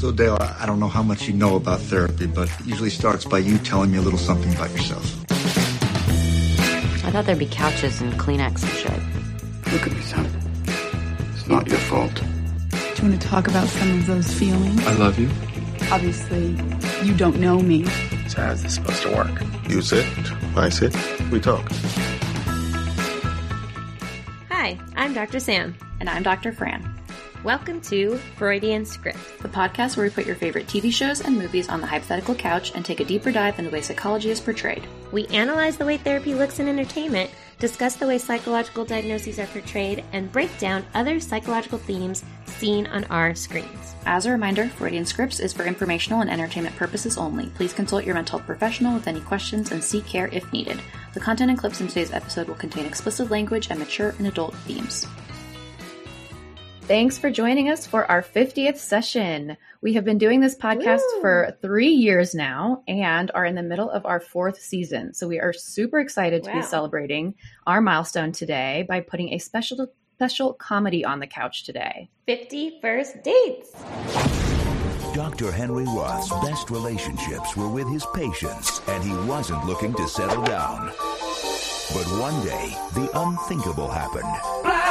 So, Dale, I don't know how much you know about therapy, but it usually starts by you telling me a little something about yourself. I thought there'd be couches and Kleenex and shit. Look at me, son. It's not your fault. Do you want to talk about some of those feelings? I love you. Obviously, you don't know me. So how's this supposed to work? You sit, I sit, we talk. Hi, I'm Dr. Sam. And I'm Dr. Fran. Welcome to Freudian Script, the podcast where we put your favorite TV shows and movies on the hypothetical couch and take a deeper dive into the way psychology is portrayed. We analyze the way therapy looks in entertainment, discuss the way psychological diagnoses are portrayed, and break down other psychological themes seen on our screens. As a reminder, Freudian Scripts is for informational and entertainment purposes only. Please consult your mental health professional with any questions and seek care if needed. The content and clips in today's episode will contain explicit language and mature and adult themes. Thanks for joining us for our 50th session. We have been doing this podcast Woo! for three years now and are in the middle of our fourth season. So we are super excited wow. to be celebrating our milestone today by putting a special special comedy on the couch today. 50 first dates. Dr. Henry Roth's best relationships were with his patients, and he wasn't looking to settle down. But one day, the unthinkable happened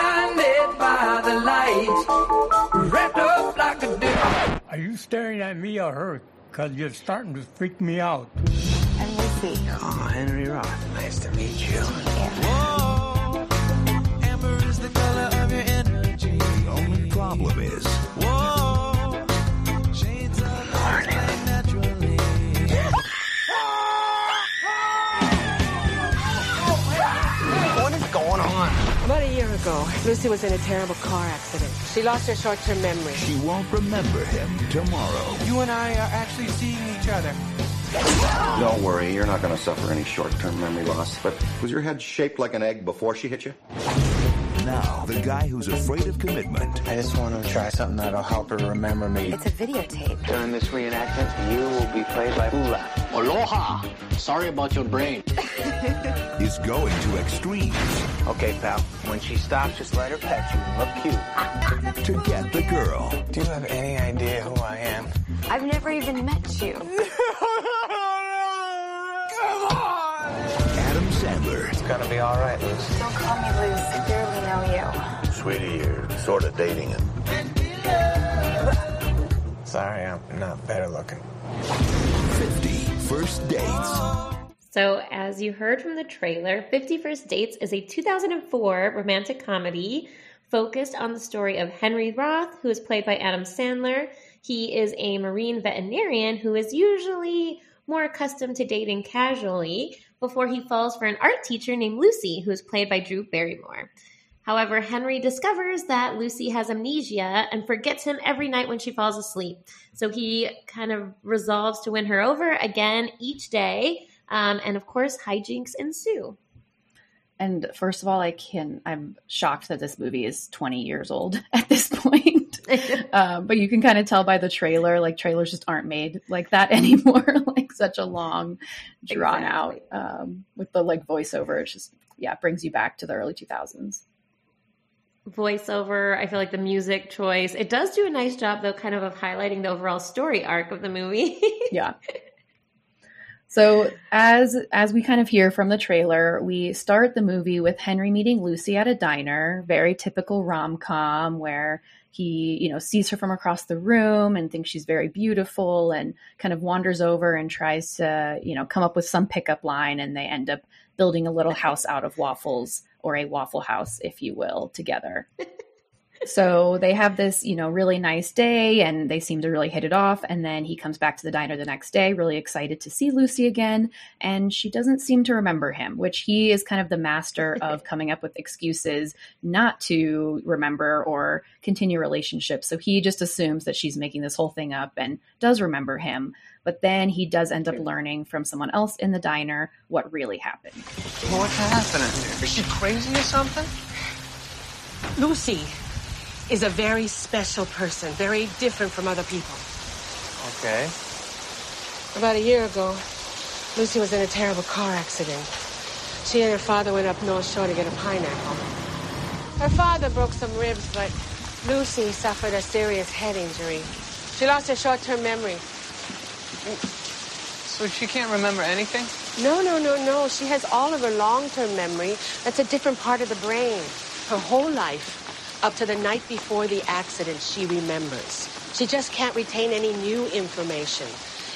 by the light, wrapped up like a Are you staring at me or her? Because you're starting to freak me out. I'm Lucy. Oh, Henry Roth. Nice to meet you. Whoa, Lucy was in a terrible car accident. She lost her short-term memory. She won't remember him tomorrow. You and I are actually seeing each other. Don't worry, you're not going to suffer any short-term memory loss. But was your head shaped like an egg before she hit you? Now, the guy who's afraid of commitment. I just want to try something that'll help her remember me. It's a videotape. During this reenactment, you will be played by Ula. Aloha! Sorry about your brain. is going to extremes. Okay, pal. When she stops, just let her pet you and look cute. to get the girl. Do you have any idea who I am? I've never even met you. Sandler. It's gonna be all right, Lucy. Don't call me Luce. I barely know you. Sweetie, you're sort of dating him. Sorry, I'm not better looking. 50 First Dates. So, as you heard from the trailer, 50 First Dates is a 2004 romantic comedy focused on the story of Henry Roth, who is played by Adam Sandler. He is a marine veterinarian who is usually more accustomed to dating casually, before he falls for an art teacher named Lucy, who is played by Drew Barrymore. However, Henry discovers that Lucy has amnesia and forgets him every night when she falls asleep. So he kind of resolves to win her over again each day. Um, and of course, hijinks ensue. And first of all, I can I'm shocked that this movie is 20 years old at this point. um, but you can kind of tell by the trailer, like trailers just aren't made like that anymore. like such a long, drawn exactly. out um, with the like voiceover. It's just yeah, it brings you back to the early 2000s. Voiceover, I feel like the music choice. It does do a nice job though, kind of of highlighting the overall story arc of the movie. yeah. So as as we kind of hear from the trailer, we start the movie with Henry meeting Lucy at a diner, very typical rom-com where he, you know, sees her from across the room and thinks she's very beautiful and kind of wanders over and tries to, you know, come up with some pickup line and they end up building a little house out of waffles or a waffle house, if you will, together. so they have this, you know, really nice day and they seem to really hit it off. And then he comes back to the diner the next day, really excited to see Lucy again. And she doesn't seem to remember him, which he is kind of the master of coming up with excuses not to remember or continue relationships. So he just assumes that she's making this whole thing up and does remember him. But then he does end up learning from someone else in the diner what really happened. What's happening? Is she crazy or something? Lucy is a very special person, very different from other people. Okay. About a year ago, Lucy was in a terrible car accident. She and her father went up North Shore to get a pineapple. Her father broke some ribs, but Lucy suffered a serious head injury. She lost her short-term memory. So she can't remember anything? No, no, no, no. She has all of her long-term memory. That's a different part of the brain. Her whole life, up to the night before the accident, she remembers. She just can't retain any new information.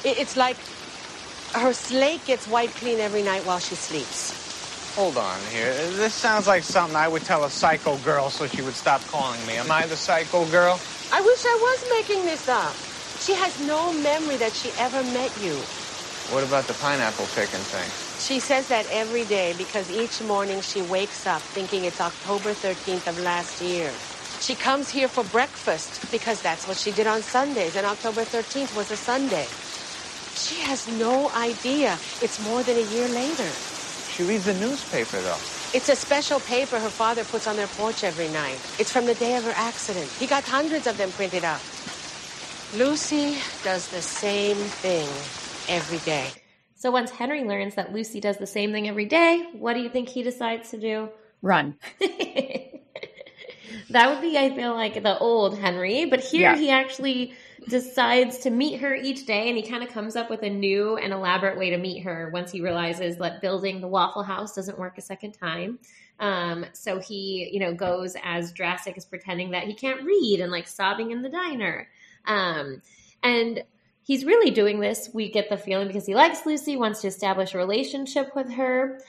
It's like her slate gets wiped clean every night while she sleeps. Hold on here. This sounds like something I would tell a psycho girl so she would stop calling me. Am I the psycho girl? I wish I was making this up. She has no memory that she ever met you. What about the pineapple picking thing? She says that every day because each morning she wakes up thinking it's October 13th of last year. She comes here for breakfast because that's what she did on Sundays, and October 13th was a Sunday. She has no idea it's more than a year later. She reads the newspaper, though. It's a special paper her father puts on their porch every night. It's from the day of her accident. He got hundreds of them printed up. Lucy does the same thing every day. So once Henry learns that Lucy does the same thing every day, what do you think he decides to do? Run. that would be, I feel like, the old Henry. But here yeah. he actually decides to meet her each day and he kind of comes up with a new and elaborate way to meet her once he realizes that building the waffle house doesn't work a second time um, so he you know goes as drastic as pretending that he can't read and like sobbing in the diner um, and he's really doing this we get the feeling because he likes lucy wants to establish a relationship with her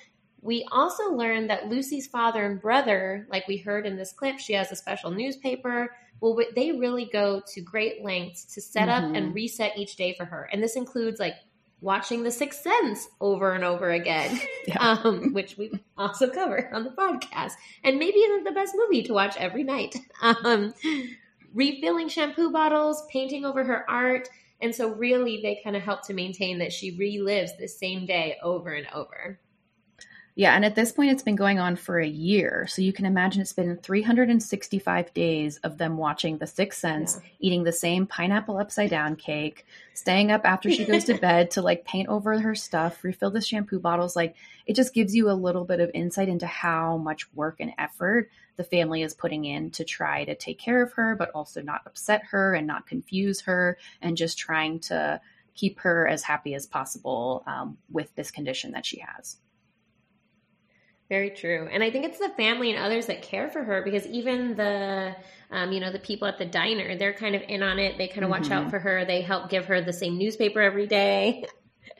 we also learn that Lucy's father and brother, like we heard in this clip, she has a special newspaper. Well, they really go to great lengths to set mm-hmm. up and reset each day for her. And this includes like watching The Sixth Sense over and over again, yeah. um, which we also cover on the podcast. And maybe isn't the best movie to watch every night. Um, refilling shampoo bottles, painting over her art. And so, really, they kind of help to maintain that she relives the same day over and over. Yeah, and at this point, it's been going on for a year. So you can imagine it's been 365 days of them watching The Sixth Sense, yeah. eating the same pineapple upside down cake, staying up after she goes to bed to like paint over her stuff, refill the shampoo bottles. Like it just gives you a little bit of insight into how much work and effort the family is putting in to try to take care of her, but also not upset her and not confuse her, and just trying to keep her as happy as possible um, with this condition that she has. Very true. And I think it's the family and others that care for her because even the, um, you know, the people at the diner, they're kind of in on it. They kind of watch mm-hmm. out for her. They help give her the same newspaper every day.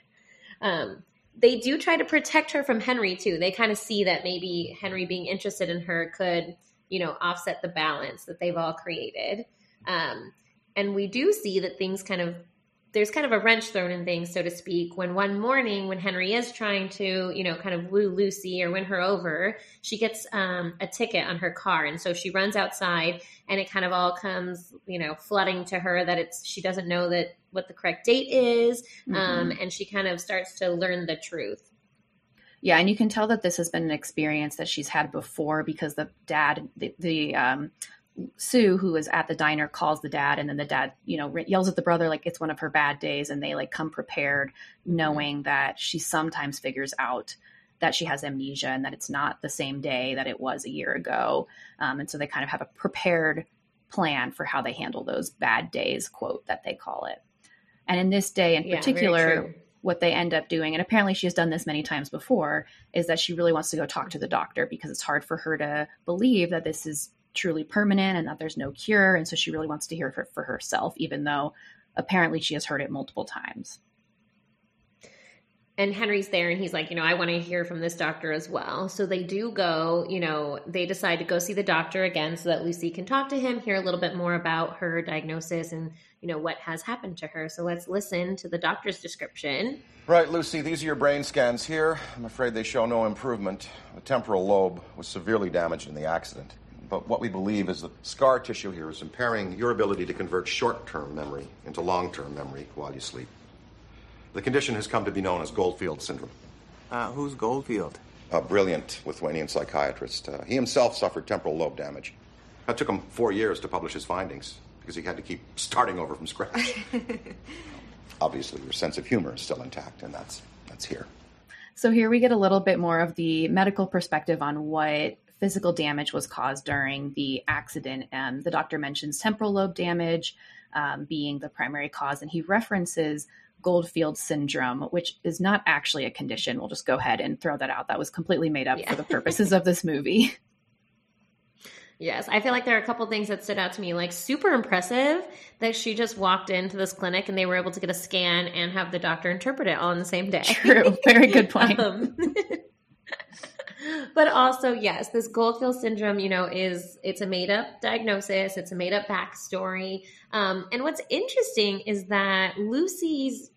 um, they do try to protect her from Henry too. They kind of see that maybe Henry being interested in her could, you know, offset the balance that they've all created. Um, and we do see that things kind of there's kind of a wrench thrown in things, so to speak, when one morning, when Henry is trying to, you know, kind of woo Lucy or win her over, she gets um, a ticket on her car. And so she runs outside and it kind of all comes, you know, flooding to her that it's, she doesn't know that what the correct date is. Mm-hmm. Um, and she kind of starts to learn the truth. Yeah, and you can tell that this has been an experience that she's had before because the dad, the, the um, Sue, who is at the diner, calls the dad, and then the dad, you know, yells at the brother like it's one of her bad days, and they like come prepared, knowing that she sometimes figures out that she has amnesia and that it's not the same day that it was a year ago, um, and so they kind of have a prepared plan for how they handle those bad days, quote that they call it. And in this day in yeah, particular, what they end up doing, and apparently she has done this many times before, is that she really wants to go talk to the doctor because it's hard for her to believe that this is truly permanent and that there's no cure. And so she really wants to hear it for herself, even though apparently she has heard it multiple times. And Henry's there and he's like, you know, I want to hear from this doctor as well. So they do go, you know, they decide to go see the doctor again so that Lucy can talk to him, hear a little bit more about her diagnosis and, you know, what has happened to her. So let's listen to the doctor's description. Right, Lucy, these are your brain scans here. I'm afraid they show no improvement. The temporal lobe was severely damaged in the accident. But what we believe is that scar tissue here is impairing your ability to convert short term memory into long term memory while you sleep. The condition has come to be known as Goldfield syndrome. Uh, who's Goldfield? A brilliant Lithuanian psychiatrist. Uh, he himself suffered temporal lobe damage. It took him four years to publish his findings because he had to keep starting over from scratch. Obviously, your sense of humor is still intact, and that's that's here. So here we get a little bit more of the medical perspective on what physical damage was caused during the accident. And the doctor mentions temporal lobe damage. um, being the primary cause. And he references Goldfield syndrome, which is not actually a condition. We'll just go ahead and throw that out. That was completely made up yeah. for the purposes of this movie. Yes, I feel like there are a couple things that stood out to me. Like super impressive that she just walked into this clinic and they were able to get a scan and have the doctor interpret it all in the same day. True, very good point. um, but also, yes, this Goldfield syndrome, you know, is it's a made up diagnosis, it's a made up backstory. Um, and what's interesting is that Lucy's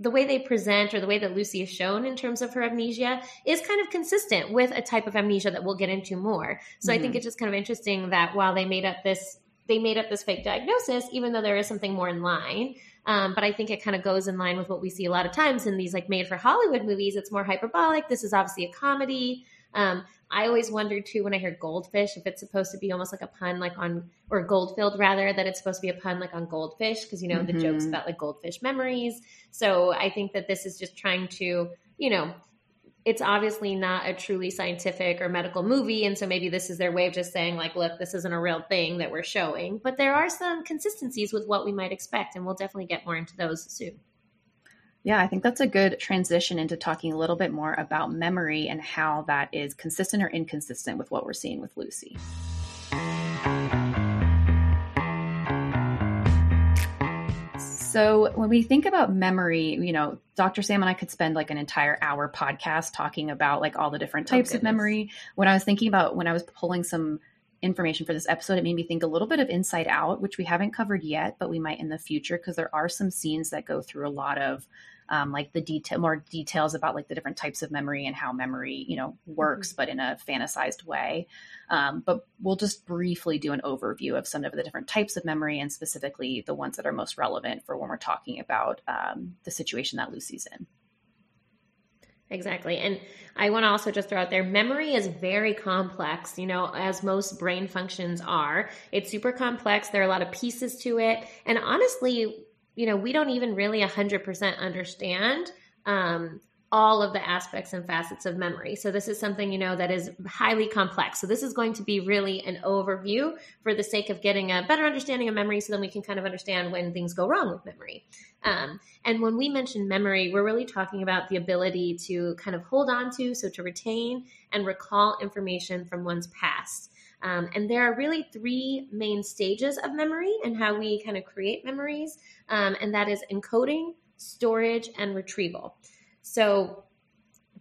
the way they present or the way that Lucy is shown in terms of her amnesia is kind of consistent with a type of amnesia that we'll get into more. So mm-hmm. I think mm-hmm. it's just kind of interesting that while they made up this they made up this fake diagnosis, even though there is something more in line. Um, but I think it kind of goes in line with what we see a lot of times in these like made for Hollywood movies. It's more hyperbolic. This is obviously a comedy. Um, I always wondered too when I hear goldfish if it's supposed to be almost like a pun, like on or Goldfield rather, that it's supposed to be a pun like on goldfish because you know mm-hmm. the jokes about like goldfish memories. So I think that this is just trying to, you know, it's obviously not a truly scientific or medical movie, and so maybe this is their way of just saying like, look, this isn't a real thing that we're showing. But there are some consistencies with what we might expect, and we'll definitely get more into those soon. Yeah, I think that's a good transition into talking a little bit more about memory and how that is consistent or inconsistent with what we're seeing with Lucy. So, when we think about memory, you know, Dr. Sam and I could spend like an entire hour podcast talking about like all the different types oh, of memory. When I was thinking about when I was pulling some information for this episode, it made me think a little bit of Inside Out, which we haven't covered yet, but we might in the future because there are some scenes that go through a lot of um, like the detail, more details about like the different types of memory and how memory, you know, works, mm-hmm. but in a fantasized way. Um, but we'll just briefly do an overview of some of the different types of memory and specifically the ones that are most relevant for when we're talking about um, the situation that Lucy's in. Exactly. And I want to also just throw out there memory is very complex, you know, as most brain functions are. It's super complex. There are a lot of pieces to it. And honestly, you know, we don't even really 100% understand um, all of the aspects and facets of memory. So this is something, you know, that is highly complex. So this is going to be really an overview for the sake of getting a better understanding of memory so then we can kind of understand when things go wrong with memory. Um, and when we mention memory, we're really talking about the ability to kind of hold on to, so to retain and recall information from one's past. Um, and there are really three main stages of memory and how we kind of create memories, um, and that is encoding, storage, and retrieval. So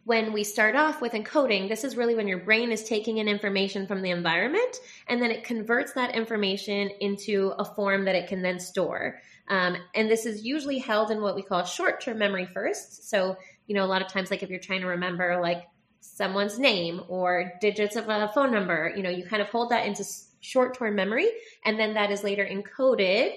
when we start off with encoding, this is really when your brain is taking in information from the environment and then it converts that information into a form that it can then store. Um, and this is usually held in what we call short term memory first. So, you know, a lot of times, like if you're trying to remember like someone's name or digits of a phone number, you know, you kind of hold that into short term memory and then that is later encoded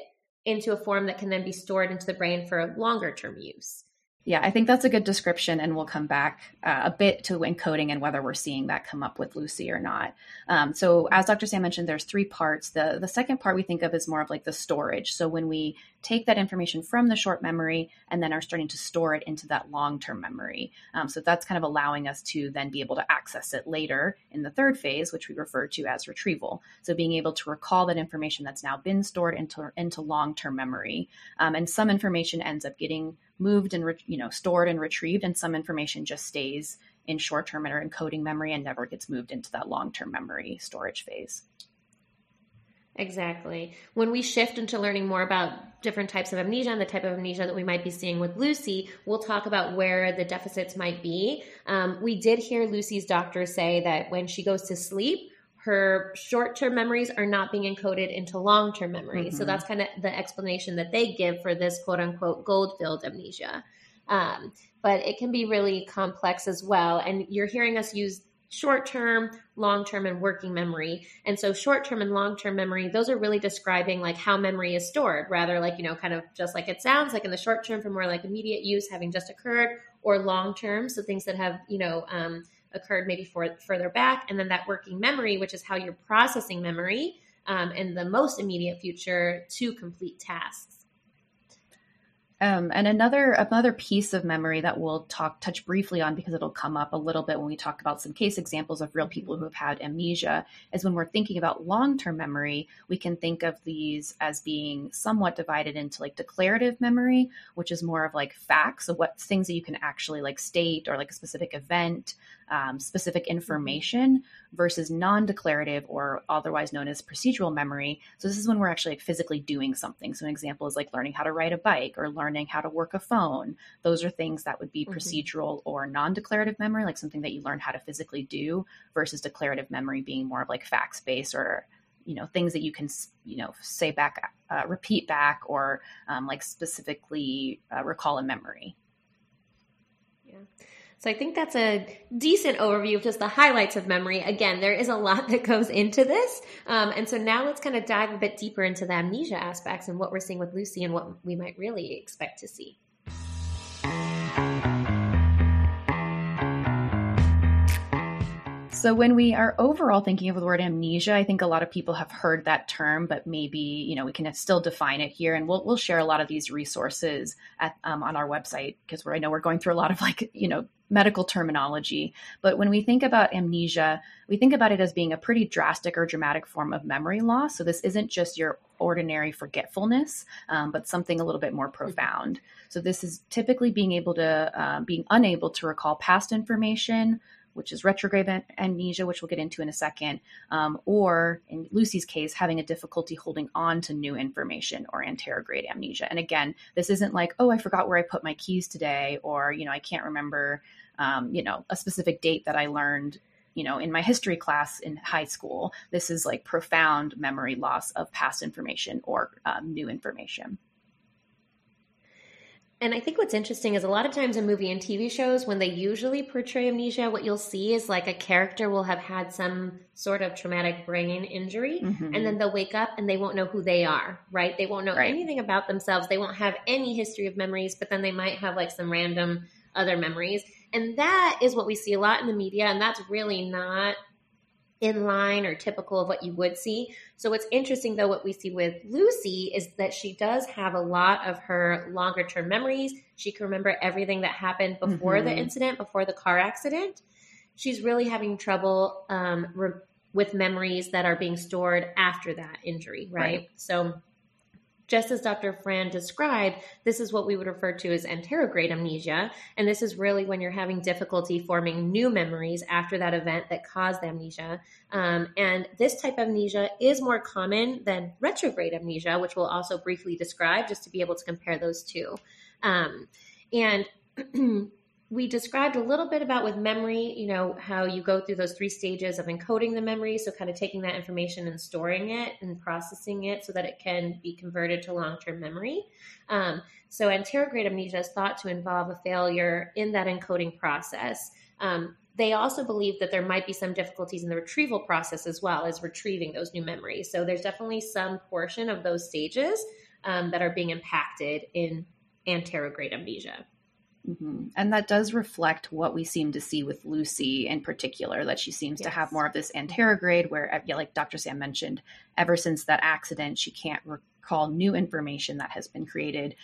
into a form that can then be stored into the brain for longer term use. Yeah, I think that's a good description, and we'll come back uh, a bit to encoding and whether we're seeing that come up with Lucy or not. Um, so, as Dr. Sam mentioned, there's three parts. the The second part we think of is more of like the storage. So, when we take that information from the short memory and then are starting to store it into that long term memory, um, so that's kind of allowing us to then be able to access it later in the third phase, which we refer to as retrieval. So, being able to recall that information that's now been stored into into long term memory, um, and some information ends up getting moved and re- you know stored and retrieved and some information just stays in short-term or encoding memory and never gets moved into that long-term memory storage phase Exactly. When we shift into learning more about different types of amnesia and the type of amnesia that we might be seeing with Lucy, we'll talk about where the deficits might be. Um, we did hear Lucy's doctor say that when she goes to sleep, her short term memories are not being encoded into long term memories. Mm-hmm. So that's kind of the explanation that they give for this quote unquote Goldfield amnesia. Um, but it can be really complex as well. And you're hearing us use short term, long term, and working memory. And so, short term and long term memory, those are really describing like how memory is stored, rather like, you know, kind of just like it sounds like in the short term for more like immediate use having just occurred, or long term, so things that have, you know, um, occurred maybe for, further back. And then that working memory, which is how you're processing memory um, in the most immediate future to complete tasks. Um, and another another piece of memory that we'll talk touch briefly on because it'll come up a little bit when we talk about some case examples of real people who have had amnesia is when we're thinking about long term memory, we can think of these as being somewhat divided into like declarative memory, which is more of like facts of what things that you can actually like state or like a specific event, um, specific information, versus non declarative or otherwise known as procedural memory. So this is when we're actually like physically doing something. So an example is like learning how to ride a bike or learning learning how to work a phone. Those are things that would be mm-hmm. procedural or non declarative memory, like something that you learn how to physically do, versus declarative memory being more of like facts based or you know things that you can you know say back uh, repeat back or um, like specifically uh, recall a memory yeah so I think that's a decent overview of just the highlights of memory. Again, there is a lot that goes into this. Um, and so now let's kind of dive a bit deeper into the amnesia aspects and what we're seeing with Lucy and what we might really expect to see. So when we are overall thinking of the word amnesia, I think a lot of people have heard that term, but maybe you know we can still define it here, and we'll we'll share a lot of these resources at, um, on our website because I know we're going through a lot of like you know medical terminology. But when we think about amnesia, we think about it as being a pretty drastic or dramatic form of memory loss. So this isn't just your ordinary forgetfulness, um, but something a little bit more profound. So this is typically being able to um, being unable to recall past information which is retrograde amnesia, which we'll get into in a second, um, or in Lucy's case, having a difficulty holding on to new information or anterograde amnesia. And again, this isn't like, oh, I forgot where I put my keys today, or, you know, I can't remember, um, you know, a specific date that I learned you know in my history class in high school this is like profound memory loss of past information or um, new information and I think what's interesting is a lot of times in movie and TV shows, when they usually portray amnesia, what you'll see is like a character will have had some sort of traumatic brain injury, mm-hmm. and then they'll wake up and they won't know who they are, right? They won't know right. anything about themselves. They won't have any history of memories, but then they might have like some random other memories. And that is what we see a lot in the media, and that's really not in line or typical of what you would see. So what's interesting though, what we see with Lucy is that she does have a lot of her longer term memories. She can remember everything that happened before mm-hmm. the incident, before the car accident. She's really having trouble um, re- with memories that are being stored after that injury, right? right? So just as Dr. Fran described, this is what we would refer to as anterograde amnesia. And this is really when you're having difficulty forming new memories after that event that caused the amnesia. Um, and this type of amnesia is more common than retrograde amnesia, which we'll also briefly describe just to be able to compare those two. Um, and we described a little bit about with memory, you know, how you go through those three stages of encoding the memory. So, kind of taking that information and storing it and processing it so that it can be converted to long term memory. Um, so, anterograde amnesia is thought to involve a failure in that encoding process. Um, they also believe that there might be some difficulties in the retrieval process as well as retrieving those new memories. So, there's definitely some portion of those stages um, that are being impacted in anterograde amnesia. Mm-hmm. And that does reflect what we seem to see with Lucy in particular, that she seems yes. to have more of this anterograde, where, like Dr. Sam mentioned, ever since that accident, she can't recall new information that has been created,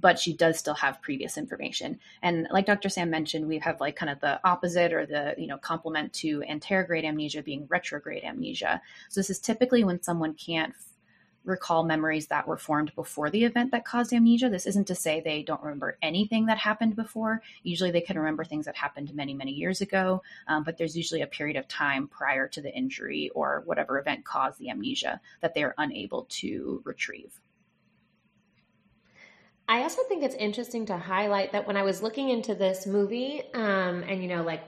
but she does still have previous information. And like Dr. Sam mentioned, we have like kind of the opposite or the, you know, complement to anterograde amnesia being retrograde amnesia. So this is typically when someone can't recall memories that were formed before the event that caused amnesia. This isn't to say they don't remember anything that happened before. Usually they can remember things that happened many, many years ago, um, but there's usually a period of time prior to the injury or whatever event caused the amnesia that they are unable to retrieve. I also think it's interesting to highlight that when I was looking into this movie, um, and you know, like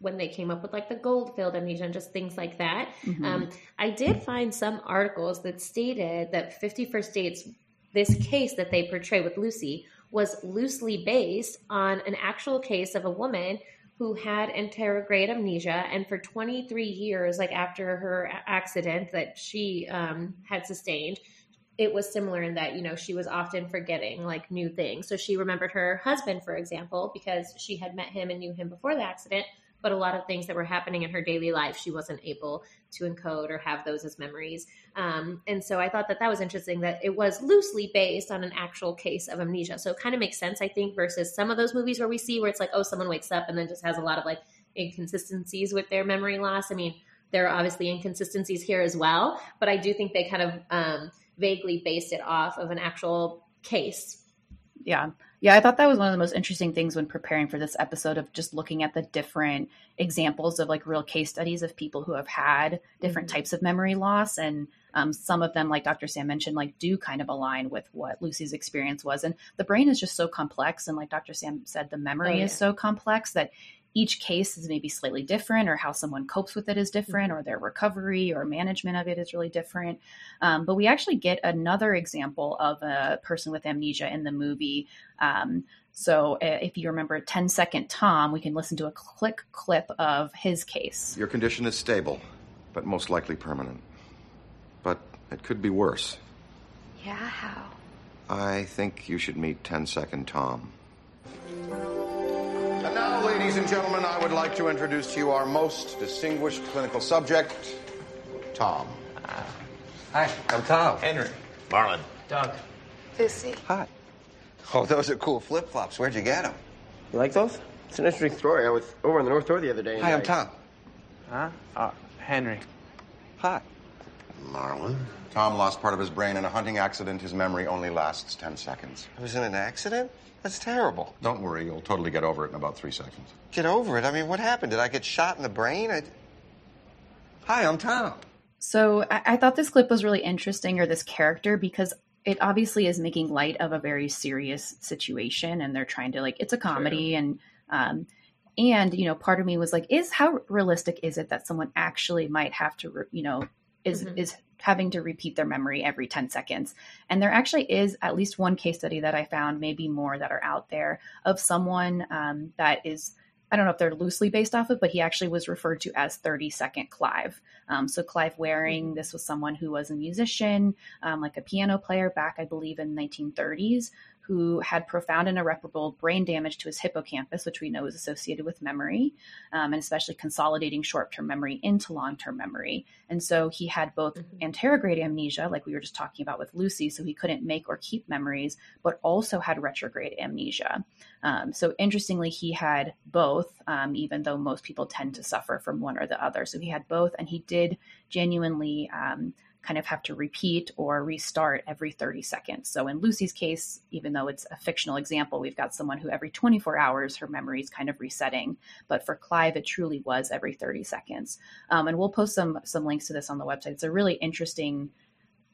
when they came up with like the Goldfield amnesia and just things like that. Mm-hmm. Um, I did find some articles that stated that 50 First Dates, this case that they portray with Lucy, was loosely based on an actual case of a woman who had anterograde amnesia and for 23 years like after her accident that she um, had sustained it was similar in that you know she was often forgetting like new things so she remembered her husband for example because she had met him and knew him before the accident but a lot of things that were happening in her daily life, she wasn't able to encode or have those as memories. Um, and so I thought that that was interesting that it was loosely based on an actual case of amnesia. So it kind of makes sense, I think, versus some of those movies where we see where it's like, oh, someone wakes up and then just has a lot of like inconsistencies with their memory loss. I mean, there are obviously inconsistencies here as well, but I do think they kind of um, vaguely based it off of an actual case. Yeah. Yeah, I thought that was one of the most interesting things when preparing for this episode of just looking at the different examples of like real case studies of people who have had different mm-hmm. types of memory loss. And um, some of them, like Dr. Sam mentioned, like do kind of align with what Lucy's experience was. And the brain is just so complex. And like Dr. Sam said, the memory oh, yeah. is so complex that each case is maybe slightly different or how someone copes with it is different or their recovery or management of it is really different. Um, but we actually get another example of a person with amnesia in the movie. Um, so uh, if you remember 10 second tom we can listen to a quick clip of his case. Your condition is stable but most likely permanent. But it could be worse. Yeah how? I think you should meet 10 second tom and now, ladies and gentlemen, I would like to introduce to you our most distinguished clinical subject, Tom. Hi, I'm Tom. Henry. Marlin. Doug. Lucy. Hi. Oh, those are cool flip flops. Where'd you get them? You like those? It's an interesting story. I was over on the North Shore the other day. Hi, I'm Tom. Huh? Uh, Henry. Hi. Marlin. Tom lost part of his brain in a hunting accident. His memory only lasts 10 seconds. I was in an accident? That's terrible. Don't worry, you'll totally get over it in about three seconds. Get over it? I mean, what happened? Did I get shot in the brain? I... Hi, I'm Tom. So I-, I thought this clip was really interesting, or this character, because it obviously is making light of a very serious situation, and they're trying to like it's a comedy, True. and um, and you know, part of me was like, is how realistic is it that someone actually might have to, you know, is mm-hmm. is having to repeat their memory every 10 seconds. And there actually is at least one case study that I found, maybe more that are out there, of someone um, that is. I don't know if they're loosely based off of, but he actually was referred to as 30 Second Clive. Um, so Clive Wearing, mm-hmm. this was someone who was a musician, um, like a piano player back, I believe, in 1930s, who had profound and irreparable brain damage to his hippocampus, which we know is associated with memory, um, and especially consolidating short term memory into long term memory. And so he had both mm-hmm. anterograde amnesia, like we were just talking about with Lucy, so he couldn't make or keep memories, but also had retrograde amnesia. Um, so interestingly, he had both, um, even though most people tend to suffer from one or the other. So he had both, and he did genuinely um, kind of have to repeat or restart every 30 seconds. So in Lucy's case, even though it's a fictional example, we've got someone who every 24 hours her memory is kind of resetting. But for Clive, it truly was every 30 seconds. Um, and we'll post some some links to this on the website. It's a really interesting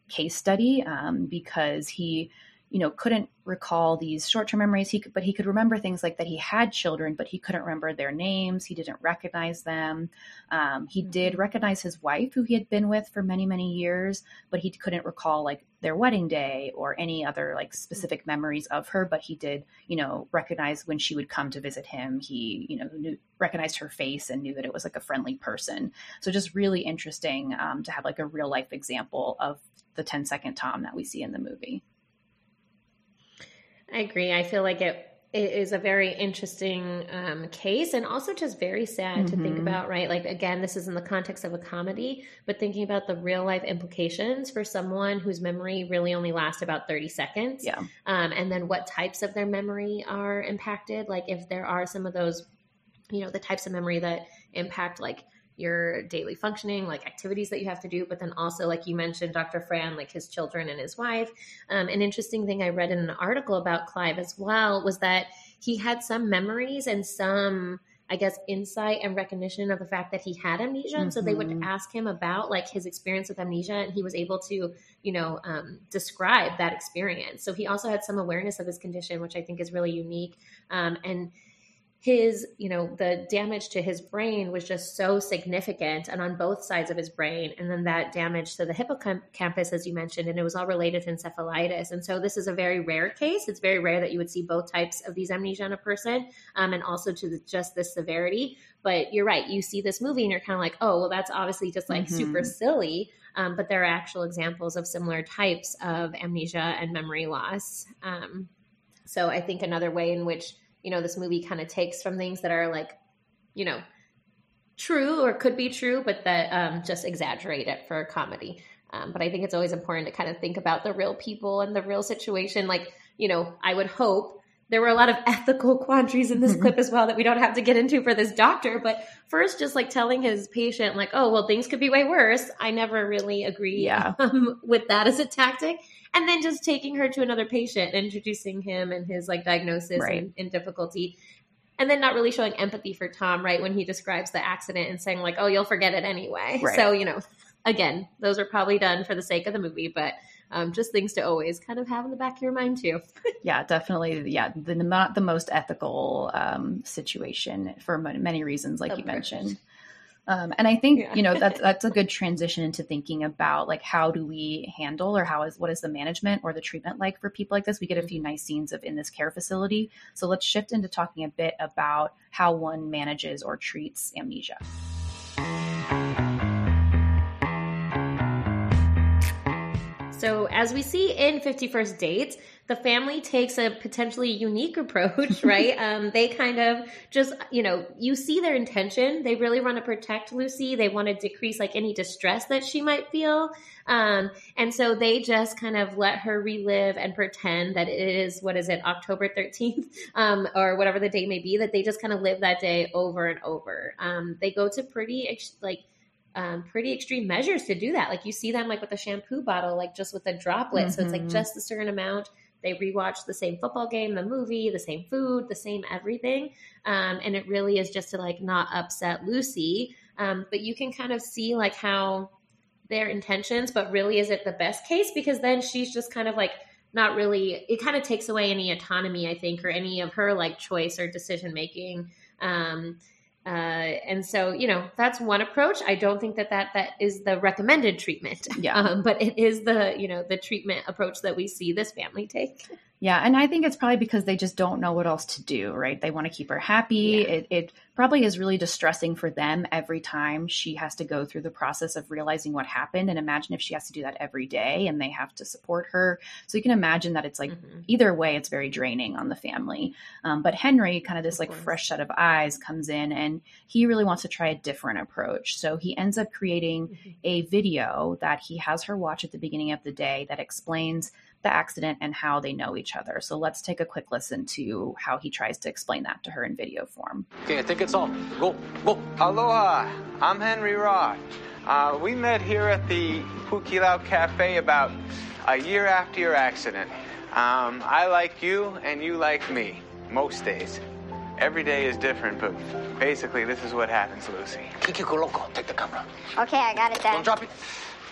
case study um, because he you know couldn't recall these short-term memories. He could, but he could remember things like that he had children but he couldn't remember their names. He didn't recognize them. Um, he mm-hmm. did recognize his wife who he had been with for many many years but he couldn't recall like their wedding day or any other like specific memories of her but he did you know recognize when she would come to visit him. He you know knew, recognized her face and knew that it was like a friendly person. So just really interesting um, to have like a real life example of the 10 second tom that we see in the movie I agree. I feel like it it is a very interesting um, case and also just very sad mm-hmm. to think mm-hmm. about, right? Like, again, this is in the context of a comedy, but thinking about the real life implications for someone whose memory really only lasts about 30 seconds. Yeah. Um, and then what types of their memory are impacted. Like, if there are some of those, you know, the types of memory that impact, like, your daily functioning, like activities that you have to do, but then also, like you mentioned, Dr. Fran, like his children and his wife. Um, an interesting thing I read in an article about Clive as well was that he had some memories and some, I guess, insight and recognition of the fact that he had amnesia. Mm-hmm. So they would mm-hmm. ask him about like his experience with amnesia, and he was able to, you know, um, describe that experience. So he also had some awareness of his condition, which I think is really unique. Um, and his, you know, the damage to his brain was just so significant and on both sides of his brain. And then that damage to the hippocampus, as you mentioned, and it was all related to encephalitis. And so this is a very rare case. It's very rare that you would see both types of these amnesia in a person um, and also to the, just the severity. But you're right. You see this movie and you're kind of like, oh, well, that's obviously just like mm-hmm. super silly. Um, but there are actual examples of similar types of amnesia and memory loss. Um, so I think another way in which you know this movie kind of takes from things that are like you know true or could be true, but that um, just exaggerate it for comedy. Um, but I think it's always important to kind of think about the real people and the real situation. Like, you know, I would hope there were a lot of ethical quandaries in this clip as well that we don't have to get into for this doctor. But first, just like telling his patient, like, oh, well, things could be way worse. I never really agree Yeah. um, with that as a tactic. And then just taking her to another patient, introducing him and his like diagnosis Right. and, and difficulty. And then not really showing empathy for Tom, right? When he describes the accident and saying, like, oh, you'll forget it anyway. Right. So, you know, again, those are probably done for the sake of the movie, but um, just things to always kind of have in the back of your mind, too. yeah, definitely. Yeah, the not the most ethical um, situation for ma- many reasons, like you mentioned. Um, and I think you know that's that's a good transition into thinking about like how do we handle or how is what is the management or the treatment like for people like this? We get a few nice scenes of in this care facility, so let's shift into talking a bit about how one manages or treats amnesia. So, as we see in 50 First Dates, the family takes a potentially unique approach, right? um, they kind of just, you know, you see their intention. They really want to protect Lucy. They want to decrease like any distress that she might feel. Um, and so they just kind of let her relive and pretend that it is, what is it, October 13th, um, or whatever the date may be, that they just kind of live that day over and over. Um, they go to pretty, ex- like, um, pretty extreme measures to do that. Like you see them like with a shampoo bottle, like just with a droplet. So it's like Mhm. just a certain amount. They rewatch the same football game, the movie, the same food, the same everything. Um, and it really is just to like not upset Lucy. Um, but you can kind of see like how their intentions, but really is it the best case? Because then she's just kind of like not really, it kind of takes away any autonomy, I think, or any of her like choice or decision making. Um, uh, and so, you know, that's one approach. I don't think that that, that is the recommended treatment. Yeah. Um, but it is the, you know, the treatment approach that we see this family take. Yeah, and I think it's probably because they just don't know what else to do, right? They want to keep her happy. It, it probably is really distressing for them every time she has to go through the process of realizing what happened. And imagine if she has to do that every day and they have to support her. So you can imagine that it's like either way, it's very draining on the family. Um, but Henry, kind of this like fresh set of eyes, comes in and he really wants to try a different approach. So he ends up creating a video that he has her watch at the beginning of the day that explains the accident and how they know each other. So let's take a quick listen to how he tries to explain that to her in video form. Okay, I think it's on. Go, go. Aloha, I'm Henry Roth. Uh, we met here at the Hukilau Cafe about a year after your accident. Um, I like you and you like me, most days. Every day is different, but basically this is what happens, Lucy. Kiki Loco, take the camera. Okay, I got it, Dad. Don't drop it.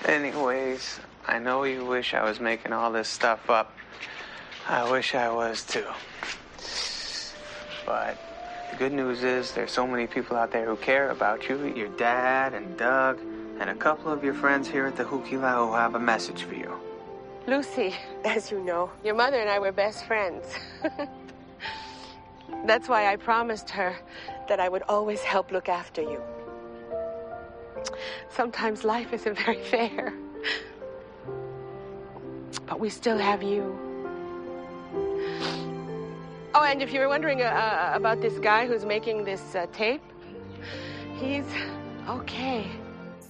Anyways, I know you wish I was making all this stuff up. I wish I was too. But the good news is there's so many people out there who care about you. Your dad and Doug and a couple of your friends here at the Hukilau who have a message for you. Lucy, as you know, your mother and I were best friends. That's why I promised her that I would always help look after you. Sometimes life isn't very fair. But we still have you. Oh, and if you were wondering uh, uh, about this guy who's making this uh, tape, he's okay.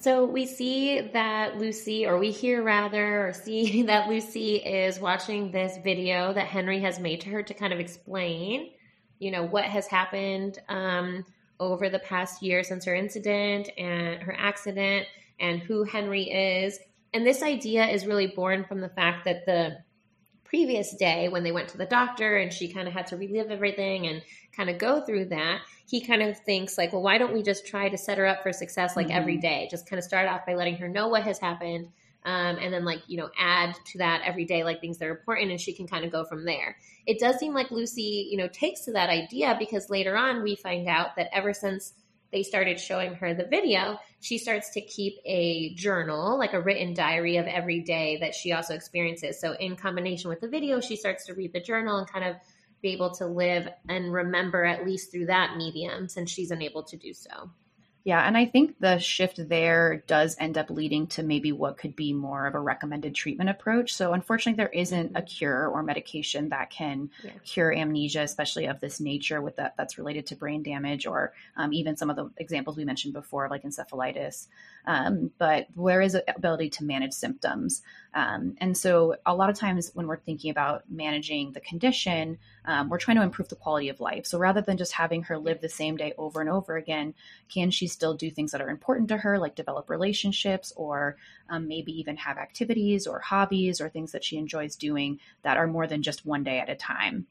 So we see that Lucy, or we hear rather, or see that Lucy is watching this video that Henry has made to her to kind of explain, you know, what has happened um, over the past year since her incident and her accident and who Henry is. And this idea is really born from the fact that the previous day when they went to the doctor and she kind of had to relive everything and kind of go through that he kind of thinks like well why don't we just try to set her up for success like every Mhm. day just kind of start off by letting her know what has happened um, and then like you know add to that every day like things that are important and she can kind of go from there it does seem like lucy you know takes to that idea because later on we find out that ever since they started showing her the video, she starts to keep a journal, like a written diary of every day that she also experiences. So, in combination with the video, she starts to read the journal and kind of be able to live and remember at least through that medium since she's unable to do so. Yeah, and I think the shift there does end up leading to maybe what could be more of a recommended treatment approach. So, unfortunately, there isn't a cure or medication that can yeah. cure amnesia, especially of this nature, with that that's related to brain damage, or um, even some of the examples we mentioned before, like encephalitis. Um, but there is ability to manage symptoms. Um, and so, a lot of times when we're thinking about managing the condition, um, we're trying to improve the quality of life. So, rather than just having her live the same day over and over again, can she still do things that are important to her, like develop relationships, or um, maybe even have activities or hobbies or things that she enjoys doing that are more than just one day at a time?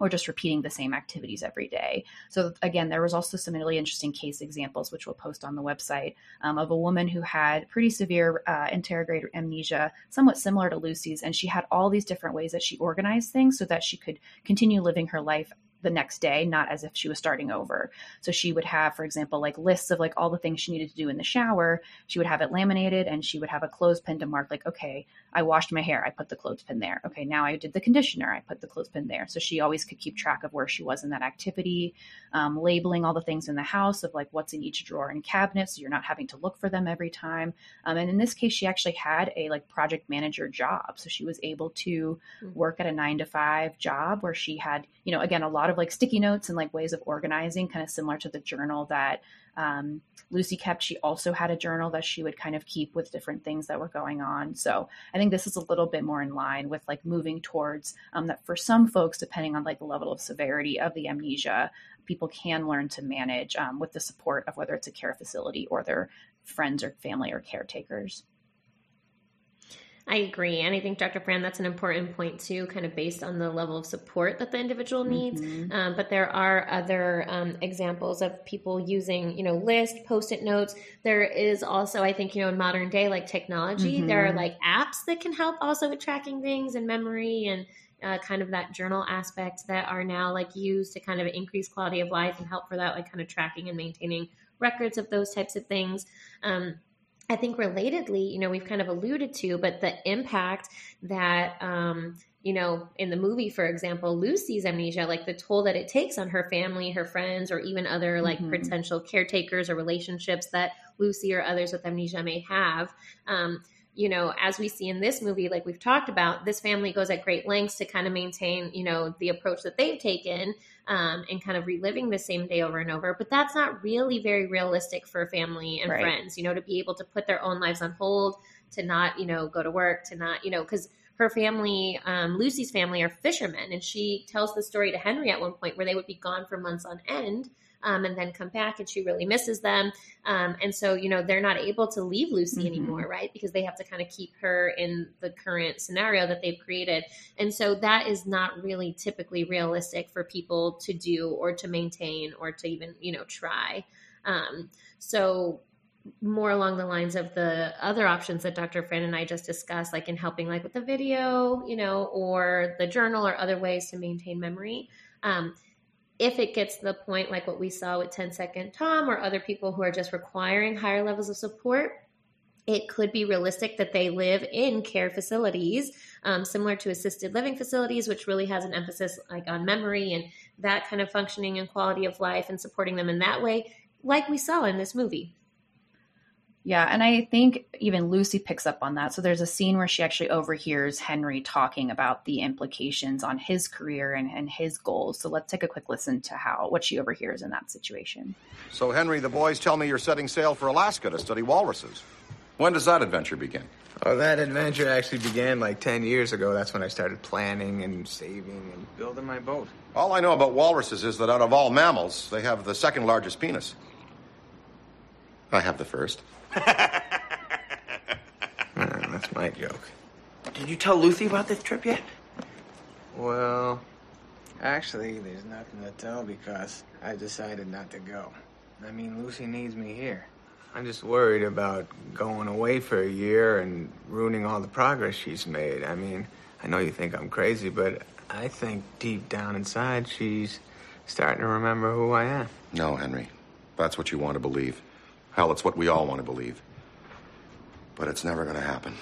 Or just repeating the same activities every day. So again, there was also some really interesting case examples, which we'll post on the website, um, of a woman who had pretty severe uh, anterograde amnesia, somewhat similar to Lucy's, and she had all these different ways that she organized things so that she could continue living her life the next day, not as if she was starting over. So she would have, for example, like lists of like all the things she needed to do in the shower. She would have it laminated and she would have a clothespin to mark like, okay, I washed my hair, I put the clothespin there. Okay, now I did the conditioner, I put the clothespin there. So she always could keep track of where she was in that activity, um, labeling all the things in the house of like what's in each drawer and cabinet, so you're not having to look for them every time. Um, and in this case, she actually had a like project manager job, so she was able to mm-hmm. work at a nine to five job where she had, you know, again a lot of of like sticky notes and like ways of organizing, kind of similar to the journal that um, Lucy kept. She also had a journal that she would kind of keep with different things that were going on. So I think this is a little bit more in line with like moving towards um, that for some folks, depending on like the level of severity of the amnesia, people can learn to manage um, with the support of whether it's a care facility or their friends or family or caretakers. I agree. And I think, Dr. Fran, that's an important point too, kind of based on the level of support that the individual needs. Mm-hmm. Um, but there are other um, examples of people using, you know, list, post it notes. There is also, I think, you know, in modern day, like technology, mm-hmm. there are like apps that can help also with tracking things and memory and uh, kind of that journal aspect that are now like used to kind of increase quality of life and help for that, like kind of tracking and maintaining records of those types of things. Um, I think relatedly, you know, we've kind of alluded to, but the impact that, um, you know, in the movie, for example, Lucy's amnesia, like the toll that it takes on her family, her friends, or even other like mm-hmm. potential caretakers or relationships that Lucy or others with amnesia may have. Um, you know, as we see in this movie, like we've talked about, this family goes at great lengths to kind of maintain, you know, the approach that they've taken um, and kind of reliving the same day over and over. But that's not really very realistic for family and right. friends, you know, to be able to put their own lives on hold, to not, you know, go to work, to not, you know, because her family, um, Lucy's family, are fishermen. And she tells the story to Henry at one point where they would be gone for months on end um, and then come back and she really misses them. Um, and so, you know, they're not able to leave Lucy mm-hmm. anymore, right? Because they have to kind of keep her in the current scenario that they've created. And so that is not really typically realistic for people to do or to maintain or to even, you know, try. Um, so more along the lines of the other options that Dr. Fran and I just discussed, like in helping like with the video, you know, or the journal or other ways to maintain memory. Um, if it gets to the point like what we saw with 10 Second Tom or other people who are just requiring higher levels of support, it could be realistic that they live in care facilities um, similar to assisted living facilities which really has an emphasis like on memory and that kind of functioning and quality of life and supporting them in that way like we saw in this movie yeah, and I think even Lucy picks up on that. So there's a scene where she actually overhears Henry talking about the implications on his career and, and his goals. So let's take a quick listen to how what she overhears in that situation. So Henry, the boys tell me you're setting sail for Alaska to study walruses. When does that adventure begin? Oh, that adventure actually began like 10 years ago. That's when I started planning and saving and building my boat. All I know about walruses is that out of all mammals, they have the second largest penis. I have the first. That's my joke. Did you tell Lucy about this trip yet? Well, actually, there's nothing to tell because I decided not to go. I mean, Lucy needs me here. I'm just worried about going away for a year and ruining all the progress she's made. I mean, I know you think I'm crazy, but I think deep down inside she's starting to remember who I am. No, Henry. That's what you want to believe. Hell, it's what we all want to believe. But it's never going to happen.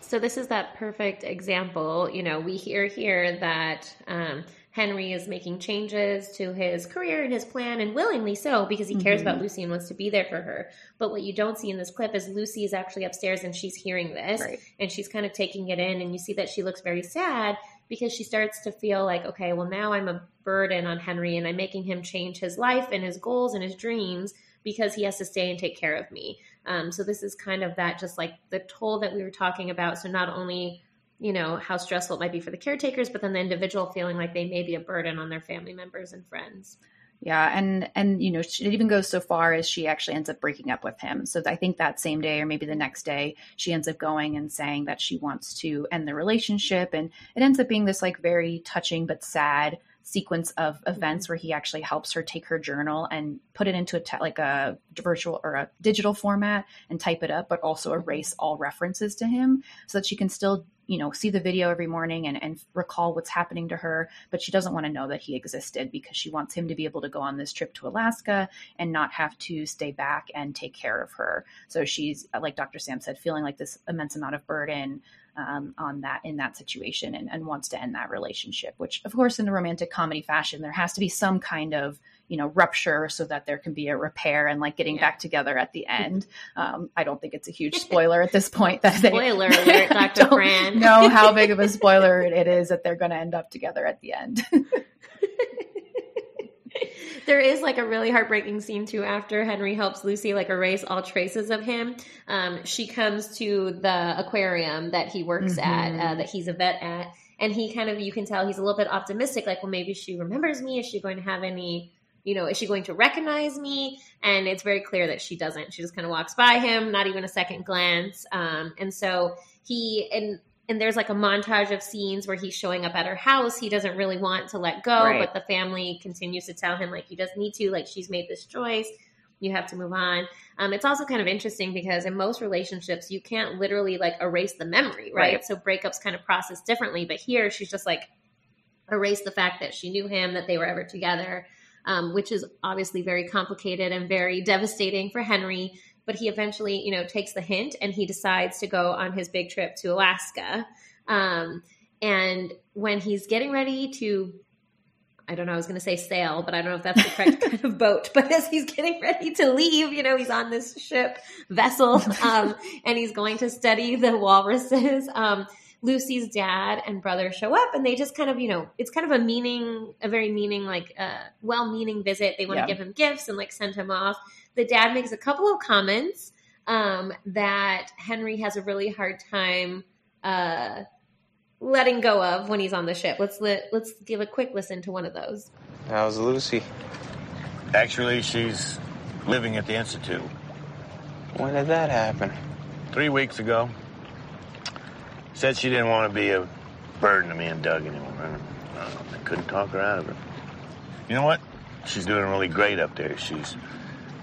So this is that perfect example. You know, we hear here that um, Henry is making changes to his career and his plan, and willingly so, because he cares Mhm. about Lucy and wants to be there for her. But what you don't see in this clip is Lucy is actually upstairs and she's hearing this, Right. and she's kind of taking it in, and you see that she looks very sad because she starts to feel like, okay, well now I'm a burden on Henry, and I'm making him change his life and his goals and his dreams because he has to stay and take care of me. Um, so this is kind of that, just like the toll that we were talking about. So not only you know how stressful it might be for the caretakers, but then the individual feeling like they may be a burden on their family members and friends. Yeah, and and you know, it even goes so far as she actually ends up breaking up with him. So I think that same day or maybe the next day, she ends up going and saying that she wants to end the relationship, and it ends up being this like very touching but sad sequence of mm-hmm. events where he actually helps her take her journal and put it into a te- like a virtual or a digital format and type it up, but also mm-hmm. erase all references to him so that she can still you know see the video every morning and, and recall what's happening to her but she doesn't want to know that he existed because she wants him to be able to go on this trip to alaska and not have to stay back and take care of her. So she's like dr sam said feeling like this immense amount of burden um, on that in that situation and, and wants to end that relationship which of course in a romantic comedy fashion there has to be some kind of you know rupture so that there can be a repair and like getting back together at the end um, i don't think it's a huge spoiler at this point that they Spoiler alert, Dr. don't Fran. know how big of a spoiler it is that they're going to end up together at the end There is like a really heartbreaking scene too after Henry helps Lucy like erase all traces of him. Um, she comes to the aquarium that he works at, Mhm. uh, that he's a vet at, and he kind of you can tell he's a little bit optimistic. Like, well, maybe she remembers me. Is she going to have any? You know, is she going to recognize me? And it's very clear that she doesn't. She just kind of walks by him, not even a second glance. Um, and so he and and there's like a montage of scenes where he's showing up at her house. He doesn't really want to let go, Right. but the family continues to tell him like he doesn't need to. Like she's made this choice. You have to move on. Um, it's also kind of interesting because in most relationships, you can't literally like erase the memory, right? Right. So breakups kind of process differently. But here, she's just like erase the fact that she knew him, that they were ever together, um, which is obviously very complicated and very devastating for Henry. But he eventually, you know, takes the hint and he decides to go on his big trip to Alaska. Um, and when he's getting ready to, I don't know, I was going to say sail, but I don't know if that's the correct kind of boat. But as he's getting ready to leave, you know, he's on this ship vessel um, and he's going to study the walruses. Um, Lucy's dad and brother show up and they just kind of, you know, it's kind of a meaning, a very meaning, like uh, well meaning visit. They want Yeah. to give him gifts and like send him off. The dad makes a couple of comments um, that Henry has a really hard time uh, letting go of when he's on the ship. Let's li- let's give a quick listen to one of those. How's Lucy? Actually, she's living at the Institute. When did that happen? Three weeks ago. Said she didn't want to be a burden to me and Doug anymore. I, don't- I don't know, I couldn't talk her out of it. You know what? She's doing really great up there. She's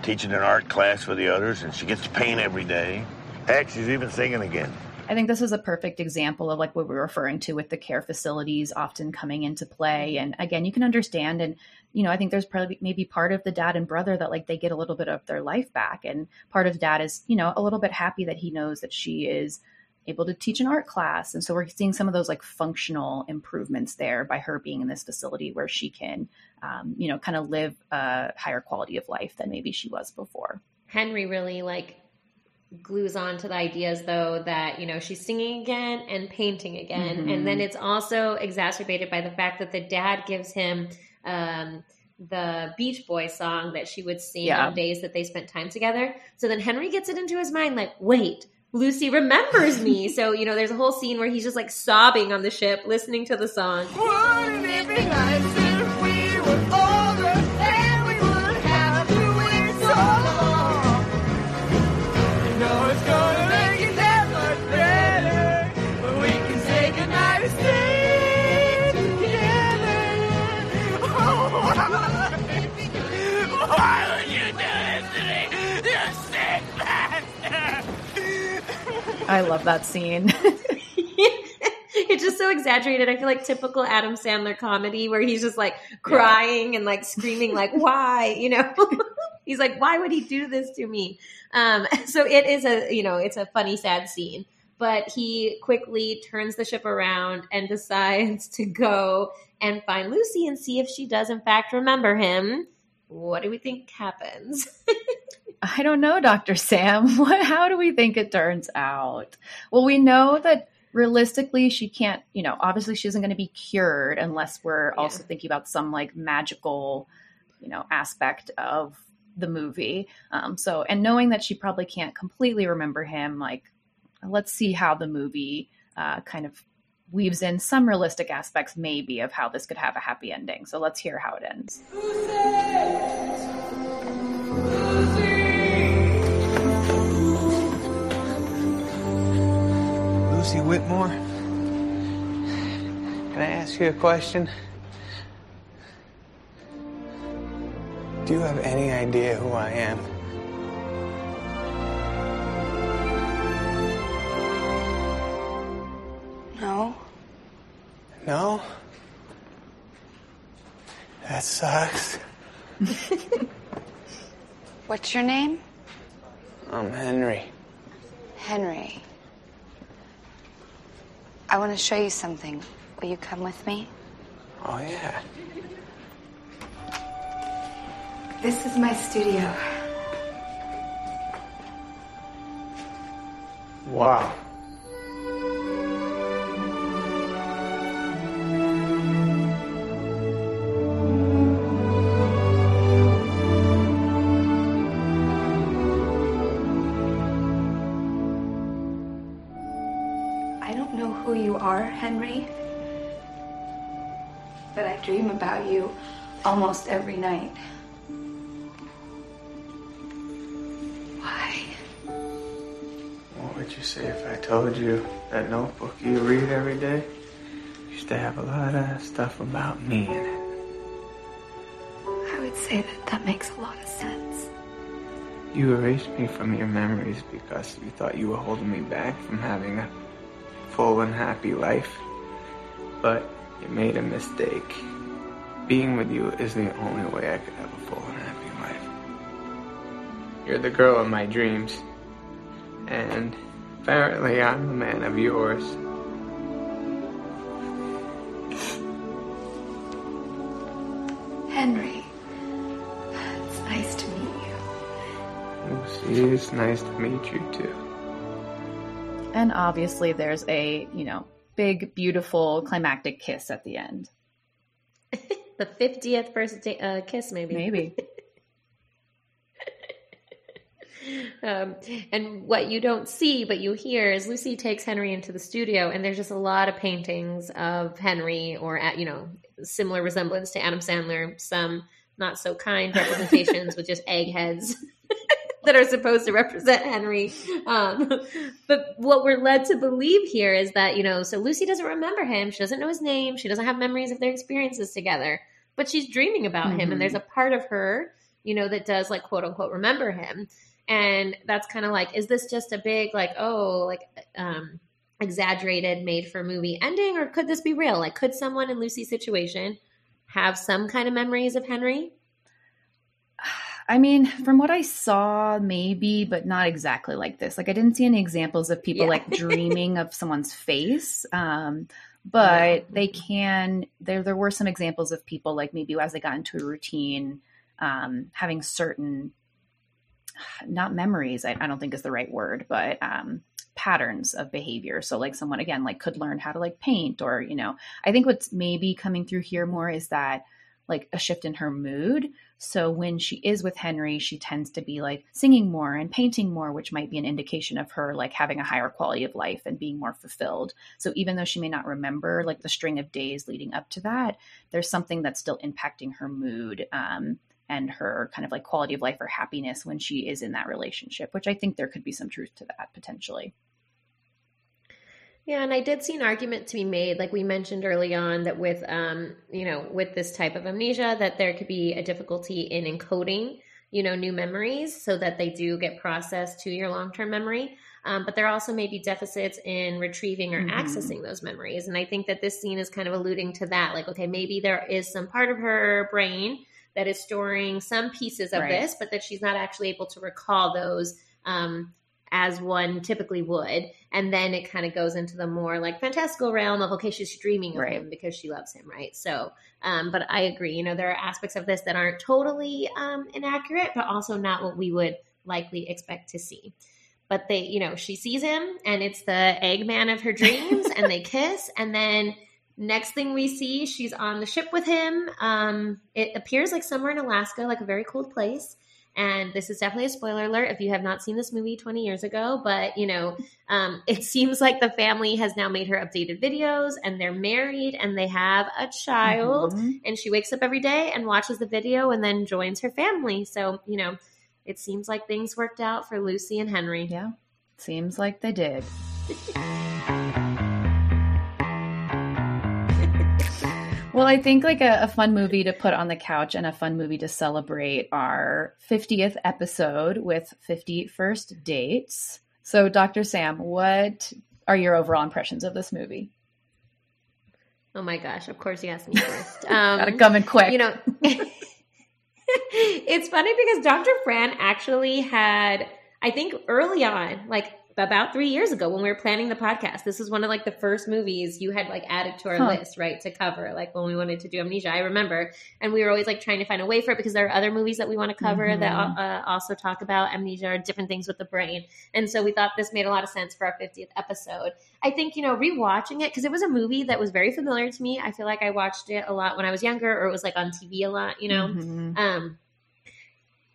teaching an art class for the others, and she gets to paint every day. Heck, she's even singing again. I think this is a perfect example of like what we're referring to with the care facilities often coming into play. And again, you can understand and you know, I think there's probably maybe part of the dad and brother that like they get a little bit of their life back. And part of dad is, you know, a little bit happy that he knows that she is able to teach an art class. And so we're seeing some of those like functional improvements there by her being in this facility where she can, um, you know, kind of live a higher quality of life than maybe she was before. Henry really like glues on to the ideas though that you know she's singing again and painting again Mhm. and then it's also exacerbated by the fact that the dad gives him um the beach boy song that she would sing Yeah. on days that they spent time together so then henry gets it into his mind like wait lucy remembers me so you know there's a whole scene where he's just like sobbing on the ship listening to the song I love that scene. it's just so exaggerated. I feel like typical Adam Sandler comedy where he's just like crying and like screaming like why, you know. he's like why would he do this to me? Um so it is a, you know, it's a funny sad scene. but he quickly turns the ship around and decides to go and find Lucy and see if she does, in fact, remember him. What do we think happens? I don't know, Dr. Sam. What, how do we think it turns out? Well, we know that realistically, she can't, you know, obviously she isn't going to be cured unless we're also thinking about some like magical, you know, aspect of the movie. Um, so, and knowing that she probably can't completely remember him, like, let's see how the movie uh, kind of weaves in some realistic aspects, maybe, of how this could have a happy ending. So let's hear how it ends. Lucy Whitmore, can I ask you a question? Do you have any idea who I am? No. No? That sucks. What's your name? I'm Henry. Henry. I want to show you something. Will you come with me? Oh, yeah. This is my studio. Wow. Henry, but I dream about you almost every night. Why? What would you say if I told you that notebook you read every day used to have a lot of stuff about me in it? I would say that that makes a lot of sense. You erased me from your memories because you thought you were holding me back from having a full and happy life. But you made a mistake. Being with you is the only way I could have a full and happy life. You're the girl of my dreams. And apparently I'm the man of yours. Henry, it's nice to meet you. Lucy, it's nice to meet you too. And obviously, there's a, you know, big, beautiful climactic kiss at the end. the 50th first da- uh, kiss, maybe. Maybe. Um, and what you don't see but you hear is Lucy takes Henry into the studio, and there's just a lot of paintings of Henry, or at you know similar resemblance to Adam Sandler. Some not so kind representations with just eggheads that are supposed to represent Henry. Um, but what we're led to believe here is that you know, so Lucy doesn't remember him. She doesn't know his name. She doesn't have memories of their experiences together. But she's dreaming about him, Mhm. and there's a part of her, you know, that does like quote unquote remember him and that's kind of like is this just a big like oh like um exaggerated made for movie ending or could this be real like could someone in lucy's situation have some kind of memories of henry I mean, from what I saw, maybe, but not exactly like this. Like, I didn't see any examples of people Yeah. like dreaming of someone's face. Um, but they can. There, there were some examples of people like maybe as they got into a routine, um, having certain, not memories. I, I don't think is the right word, but um, patterns of behavior. So, like someone again, like could learn how to like paint, or you know, I think what's maybe coming through here more is that like a shift in her mood. So when she is with Henry, she tends to be like singing more and painting more, which might be an indication of her like having a higher quality of life and being more fulfilled. So even though she may not remember like the string of days leading up to that, there's something that's still impacting her mood um, and her kind of like quality of life or happiness when she is in that relationship, which I think there could be some truth to that potentially. Yeah, and I did see an argument to be made, like we mentioned early on, that with um, you know, with this type of amnesia, that there could be a difficulty in encoding, you know, new memories so that they do get processed to your long term memory. Um, but there also may be deficits in retrieving or Mhm. accessing those memories. And I think that this scene is kind of alluding to that. Like, okay, maybe there is some part of her brain that is storing some pieces of Right. this, but that she's not actually able to recall those um, as one typically would. And then it kind of goes into the more like fantastical realm of, okay, she's dreaming of Right. him because she loves him, right? So, um, but I agree, you know, there are aspects of this that aren't totally um, inaccurate, but also not what we would likely expect to see. But they, you know, she sees him and it's the Eggman of her dreams and they kiss. And then next thing we see, she's on the ship with him. Um, it appears like somewhere in Alaska, like a very cold place. And this is definitely a spoiler alert if you have not seen this movie 20 years ago. But, you know, um, it seems like the family has now made her updated videos and they're married and they have a child. Mhm. And she wakes up every day and watches the video and then joins her family. So, you know, it seems like things worked out for Lucy and Henry. Yeah. Seems like they did. Well, I think like a, a fun movie to put on the couch and a fun movie to celebrate our 50th episode with 50 first dates. So, Dr. Sam, what are your overall impressions of this movie? Oh my gosh, of course you asked me first. Um, Gotta come in quick. You know, it's funny because Dr. Fran actually had, I think early on, like about three years ago when we were planning the podcast, this was one of like the first movies you had like added to our Huh. list, right? To cover, like when we wanted to do amnesia. I remember. And we were always like trying to find a way for it because there are other movies that we want to cover that Mhm. uh, also talk about amnesia or different things with the brain. And so we thought this made a lot of sense for our 50th episode. I think, you know, rewatching it, because it was a movie that was very familiar to me. I feel like I watched it a lot when I was younger or it was like on TV a lot, you know? Mhm. Um,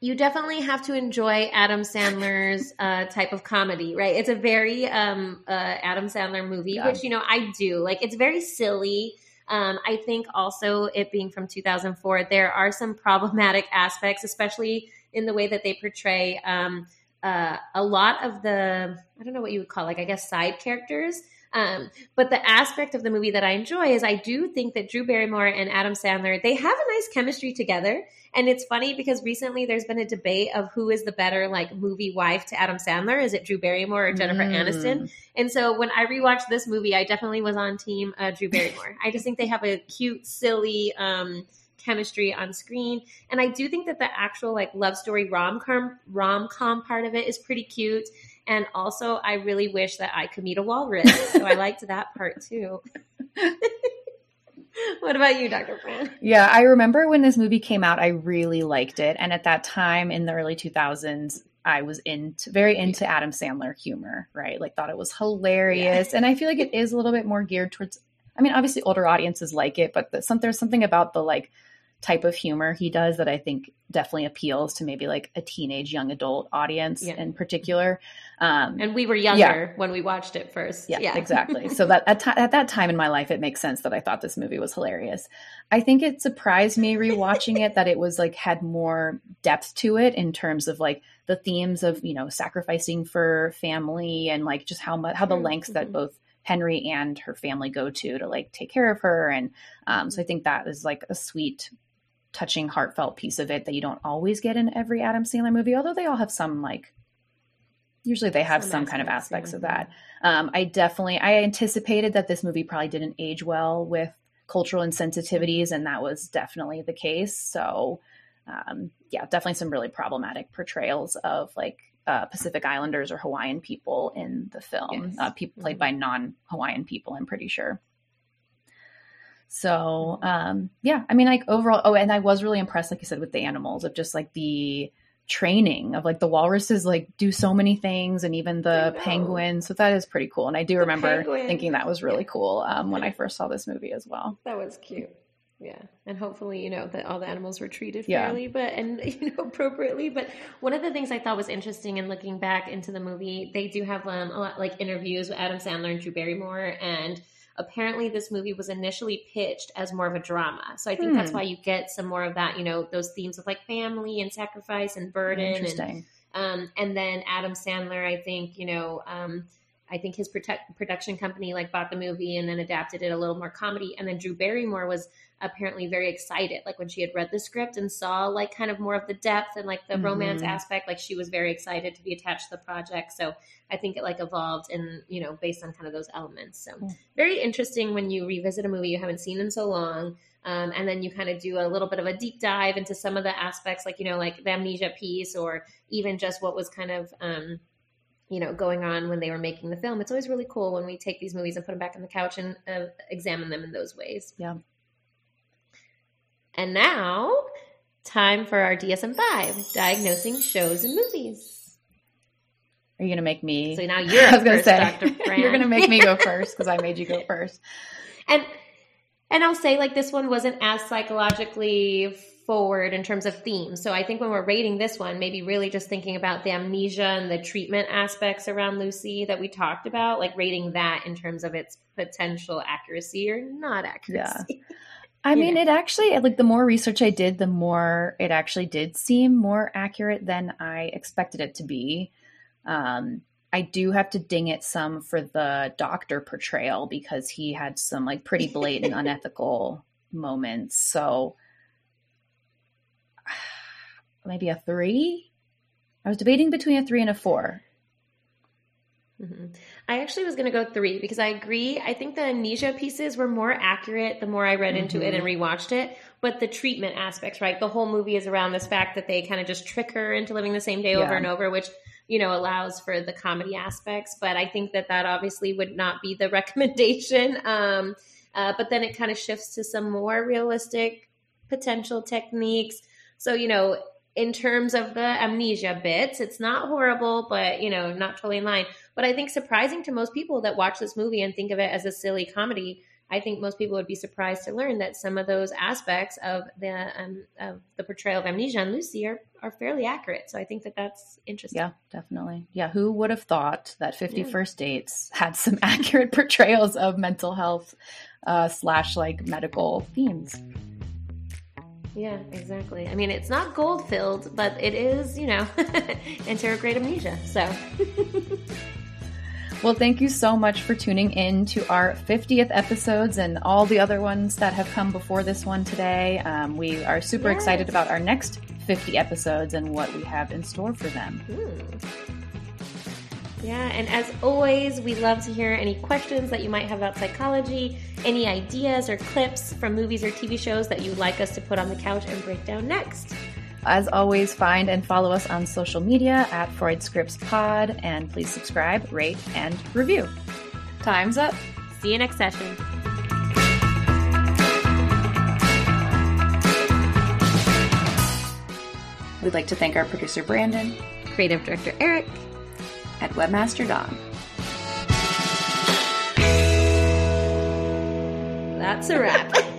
you definitely have to enjoy Adam Sandler's uh, type of comedy, right? It's a very um, uh, Adam Sandler movie, Yeah. which, you know, I do. Like, it's very silly. Um, I think also it being from 2004, there are some problematic aspects, especially in the way that they portray um, uh, a lot of the, I don't know what you would call, like, I guess, side characters. Um, but the aspect of the movie that I enjoy is I do think that Drew Barrymore and Adam Sandler, they have a nice chemistry together. And it's funny because recently there's been a debate of who is the better like movie wife to Adam Sandler. Is it Drew Barrymore or Jennifer Mm. Aniston? And so when I rewatched this movie, I definitely was on team uh, Drew Barrymore. I just think they have a cute, silly um, chemistry on screen, and I do think that the actual like love story rom com rom com part of it is pretty cute. And also, I really wish that I could meet a walrus, so I liked that part too. what about you, Dr. Fran? Yeah, I remember when this movie came out, I really liked it. And at that time in the early 2000s, I was into very into Adam Sandler humor, right? Like thought it was hilarious. And I feel like it is a little bit more geared towards I mean, obviously older audiences like it, but the, some, there's something about the like type of humor he does that I think definitely appeals to maybe like a teenage young adult audience Yeah. in particular. Um, And we were younger when we watched it first. yeah, exactly. So that at, ti- at that time in my life, it makes sense that I thought this movie was hilarious. I think it surprised me rewatching it that it was like had more depth to it in terms of like the themes of you know sacrificing for family and like just how much how the Sure. lengths that both Henry and her family go to to like take care of her, and um, so I think that is like a sweet. Touching, heartfelt piece of it that you don't always get in every Adam Sandler movie, although they all have some like usually they have Some some, kind of aspects, aspects of that. Um, I definitely I anticipated that this movie probably didn't age well with cultural insensitivities, and that was definitely the case. So, um, yeah, definitely some really problematic portrayals of like uh, Pacific Islanders or Hawaiian people in the film, Yes. uh, people played Mhm. by non-Hawaiian people. I'm pretty sure. So, um, yeah, I mean, like overall, oh, and I was really impressed, like you said, with the animals of just like the training of like the walruses like do so many things and even the penguin so that is pretty cool and i do remember penguin. thinking that was really cool um, when i first saw this movie as well That was cute. Yeah, and hopefully, you know, that all the animals were treated Yeah. fairly, but and you know appropriately. But one of the things I thought was interesting in looking back into the movie, they do have um, a lot like interviews with Adam Sandler and Drew Barrymore, and apparently this movie was initially pitched as more of a drama. So I think that's Hmm. why you get some more of that, you know, those themes of like family and sacrifice and burden and um, and then Adam Sandler, I think, you know, um, I think his protect, production company like bought the movie and then adapted it a little more comedy. And then Drew Barrymore was apparently very excited, like when she had read the script and saw like kind of more of the depth and like the romance Mhm. aspect. Like she was very excited to be attached to the project. So I think it like evolved and you know based on kind of those elements. So Cool. very interesting when you revisit a movie you haven't seen in so long. Um, and then you kind of do a little bit of a deep dive into some of the aspects, like you know, like the amnesia piece, or even just what was kind of um, you know, going on when they were making the film. It's always really cool when we take these movies and put them back on the couch and uh, examine them in those ways. Yeah. And now, time for our DSM 5 diagnosing shows and movies. Are you going to make me? So now you're I was gonna say, Dr. You're going to make me go first because I made you go first. And and I'll say like this one wasn't as psychologically forward in terms of themes. So I think when we're rating this one, maybe really just thinking about the amnesia and the treatment aspects around Lucy that we talked about, like rating that in terms of its potential accuracy or not accuracy. Yeah. I mean, know. it actually, like, the more research I did, the more it actually did seem more accurate than I expected it to be. Um, I do have to ding it some for the doctor portrayal because he had some, like, pretty blatant unethical moments. So maybe a three? I was debating between a three and a four. Mhm. I actually was going to go three because I agree. I think the amnesia pieces were more accurate the more I read into it and Mhm. rewatched it. But the treatment aspects, right? The whole movie is around this fact that they kind of just trick her into living the same day over and over, which you know allows for the comedy aspects. But I think that that obviously would not be the recommendation. Um, uh, but then it kind of shifts to some more realistic potential techniques. So you know, in terms of the amnesia bits, it's not horrible, but you know, not totally in line. But I think surprising to most people that watch this movie and think of it as a silly comedy, I think most people would be surprised to learn that some of those aspects of the um, of the portrayal of amnesia and Lucy are, are fairly accurate. So I think that that's interesting. Yeah, definitely. Yeah, who would have thought that Fifty First Dates had some accurate portrayals of mental health uh, slash like medical themes? Yeah, exactly. I mean, it's not gold filled, but it is, you know, anterograde amnesia. So Well, thank you so much for tuning in to our 50th episodes and all the other ones that have come before this one today. Um, we are super Yes. excited about our next 50 episodes and what we have in store for them. Yeah, and as always, we love to hear any questions that you might have about psychology, any ideas or clips from movies or TV shows that you'd like us to put on the couch and break down next. As always, find and follow us on social media at Freud Scripts Pod, and please subscribe, rate, and review. Time's up. See you next session. We'd like to thank our producer Brandon, creative director Eric, and webmaster Don. That's a wrap.